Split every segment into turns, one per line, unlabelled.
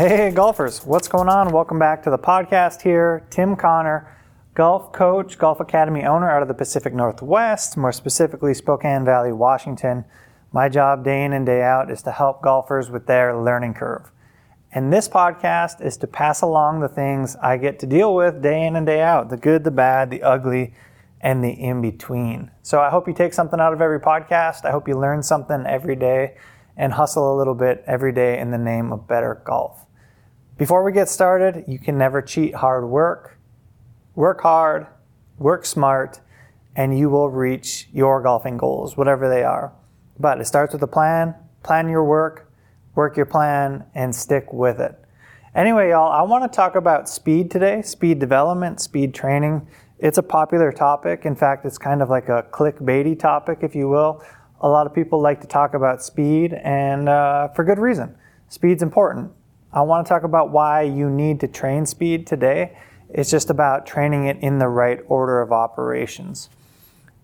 Hey, golfers, what's going on? Welcome back to the podcast here. Tim Connor, golf coach, Golf Academy owner out of the Pacific Northwest, more specifically Spokane Valley, Washington. My job day in and day out is to help golfers with their learning curve. And this podcast is to pass along the things I get to deal with day in and day out the good, the bad, the ugly, and the in between. So I hope you take something out of every podcast. I hope you learn something every day and hustle a little bit every day in the name of better golf. Before we get started, you can never cheat hard work. Work hard, work smart, and you will reach your golfing goals, whatever they are. But it starts with a plan, plan your work, work your plan, and stick with it. Anyway, y'all, I want to talk about speed today, speed development, speed training. It's a popular topic. In fact, it's kind of like a clickbaity topic, if you will. A lot of people like to talk about speed, and uh, for good reason. Speed's important. I want to talk about why you need to train speed today. It's just about training it in the right order of operations.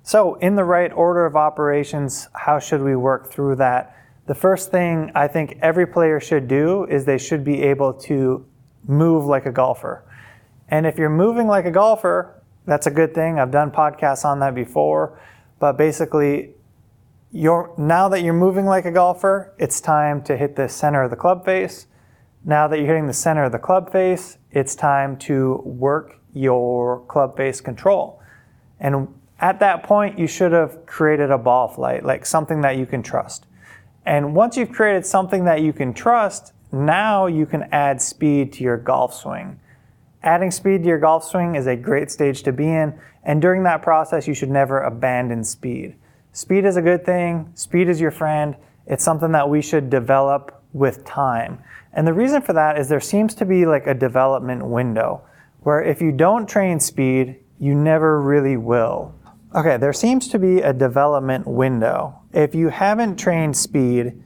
So, in the right order of operations, how should we work through that? The first thing I think every player should do is they should be able to move like a golfer. And if you're moving like a golfer, that's a good thing. I've done podcasts on that before. But basically, you're, now that you're moving like a golfer, it's time to hit the center of the club face. Now that you're hitting the center of the club face, it's time to work your club face control. And at that point, you should have created a ball flight, like something that you can trust. And once you've created something that you can trust, now you can add speed to your golf swing. Adding speed to your golf swing is a great stage to be in, and during that process, you should never abandon speed. Speed is a good thing, speed is your friend. It's something that we should develop with time. And the reason for that is there seems to be like a development window where if you don't train speed, you never really will. Okay, there seems to be a development window. If you haven't trained speed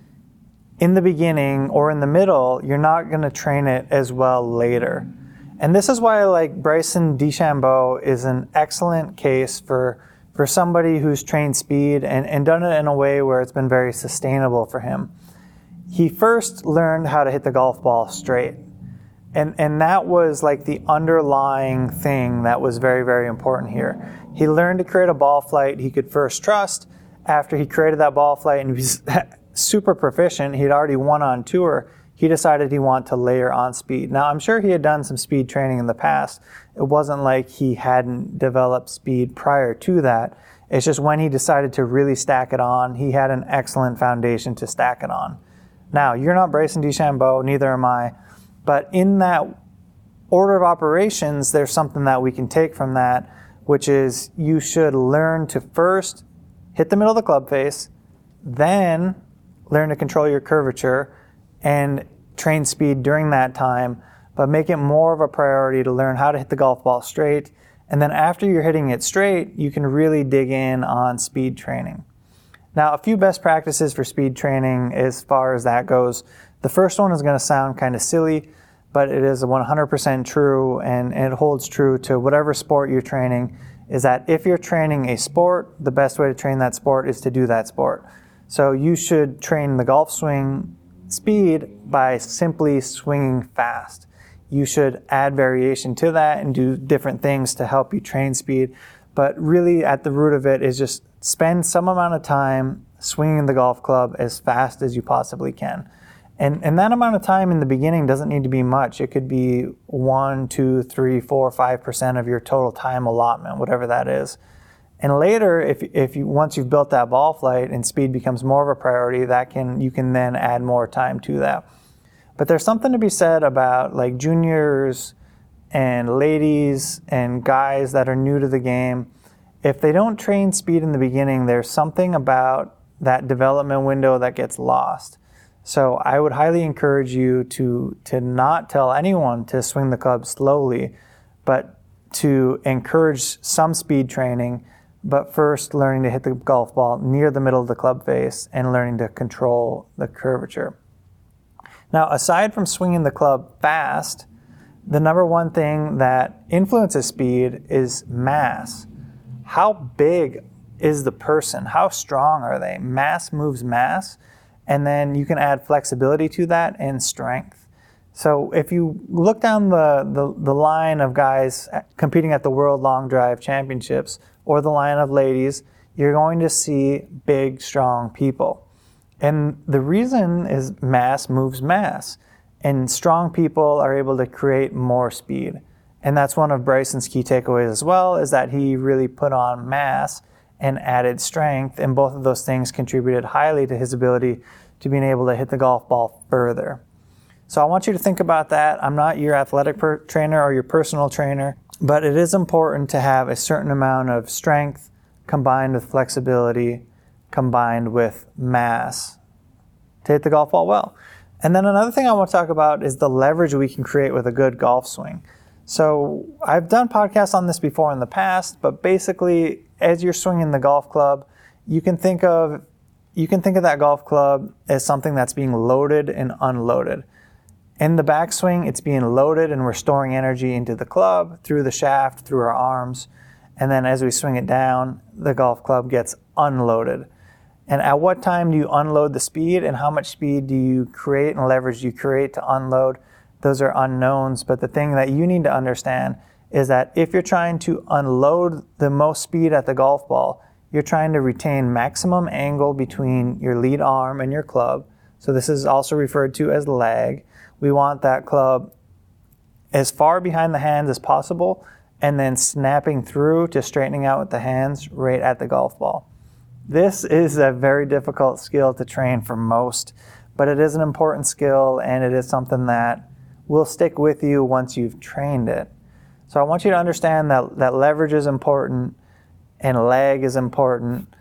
in the beginning or in the middle, you're not going to train it as well later. And this is why like Bryson DeChambeau is an excellent case for for somebody who's trained speed and, and done it in a way where it's been very sustainable for him. He first learned how to hit the golf ball straight. And, and that was like the underlying thing that was very, very important here. He learned to create a ball flight he could first trust. After he created that ball flight and he was super proficient, he'd already won on tour he decided he wanted to layer on speed. Now, I'm sure he had done some speed training in the past. It wasn't like he hadn't developed speed prior to that. It's just when he decided to really stack it on, he had an excellent foundation to stack it on. Now, you're not Bryson DeChambeau, neither am I, but in that order of operations, there's something that we can take from that, which is you should learn to first hit the middle of the club face, then learn to control your curvature, and train speed during that time, but make it more of a priority to learn how to hit the golf ball straight. And then after you're hitting it straight, you can really dig in on speed training. Now, a few best practices for speed training as far as that goes. The first one is going to sound kind of silly, but it is 100% true and, it holds true to whatever sport you're training is that if you're training a sport, the best way to train that sport is to do that sport. So you should train the golf swing speed by simply swinging fast. You should add variation to that and do different things to help you train speed. But really, at the root of it is just spend some amount of time swinging the golf club as fast as you possibly can. And, and that amount of time in the beginning doesn't need to be much. It could be one, two, three, four, five percent of your total time allotment, whatever that is. And later, if, if you, once you've built that ball flight and speed becomes more of a priority, that can, you can then add more time to that. But there's something to be said about like juniors and ladies and guys that are new to the game. If they don't train speed in the beginning, there's something about that development window that gets lost. So I would highly encourage you to, to not tell anyone to swing the club slowly, but to encourage some speed training but first learning to hit the golf ball near the middle of the club face and learning to control the curvature. Now, aside from swinging the club fast, the number one thing that influences speed is mass. How big is the person? How strong are they? Mass moves mass, and then you can add flexibility to that and strength. So if you look down the, the, the line of guys competing at the World Long Drive Championships or the line of ladies, you're going to see big, strong people. And the reason is mass moves mass. And strong people are able to create more speed. And that's one of Bryson's key takeaways as well, is that he really put on mass and added strength. And both of those things contributed highly to his ability to being able to hit the golf ball further. So I want you to think about that. I'm not your athletic per- trainer or your personal trainer, but it is important to have a certain amount of strength combined with flexibility, combined with mass to hit the golf ball well. And then another thing I want to talk about is the leverage we can create with a good golf swing. So I've done podcasts on this before in the past, but basically, as you're swinging the golf club, you can think of you can think of that golf club as something that's being loaded and unloaded. In the backswing, it's being loaded and we're storing energy into the club through the shaft, through our arms. And then as we swing it down, the golf club gets unloaded. And at what time do you unload the speed and how much speed do you create and leverage do you create to unload? Those are unknowns. But the thing that you need to understand is that if you're trying to unload the most speed at the golf ball, you're trying to retain maximum angle between your lead arm and your club. So this is also referred to as lag. We want that club as far behind the hands as possible and then snapping through to straightening out with the hands right at the golf ball. This is a very difficult skill to train for most, but it is an important skill and it is something that will stick with you once you've trained it. So I want you to understand that, that leverage is important and lag is important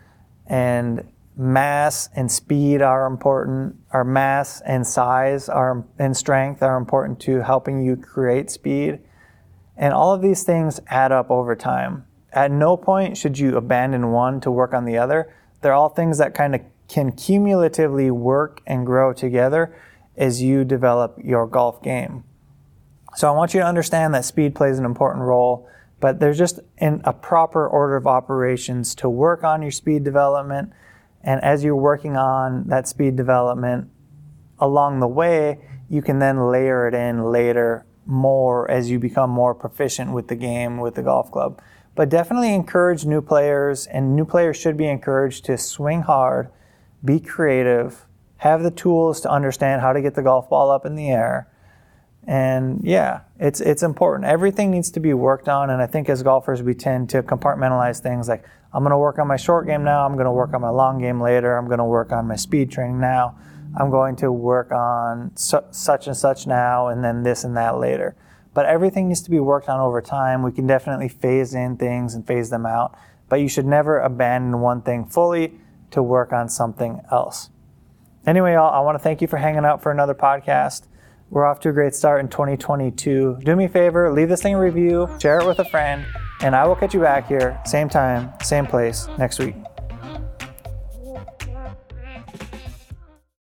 and mass and speed are important. Our mass and size are, and strength are important to helping you create speed. And all of these things add up over time. At no point should you abandon one to work on the other. They're all things that kind of can cumulatively work and grow together as you develop your golf game. So I want you to understand that speed plays an important role, but there's just in a proper order of operations to work on your speed development. And as you're working on that speed development along the way, you can then layer it in later more as you become more proficient with the game with the golf club but definitely encourage new players, and new players should be encouraged to swing hard, be creative, have the tools to understand how to get the golf ball up in the air. And yeah, it's it's important. Everything needs to be worked on, and I think as golfers we tend to compartmentalize things like I'm going to work on my short game now, I'm going to work on my long game later, I'm going to work on my speed training now, I'm going to work on su- such and such now, and then this and that later but everything needs to be worked on over time. We can definitely phase in things and phase them out, but you should never abandon one thing fully to work on something else. Anyway, y'all, I want to thank you for hanging out for another podcast. We're off to a great start in 2022. Do me a favor, leave this thing a review, share it with a friend, and I will catch you back here, same time, same place, next week.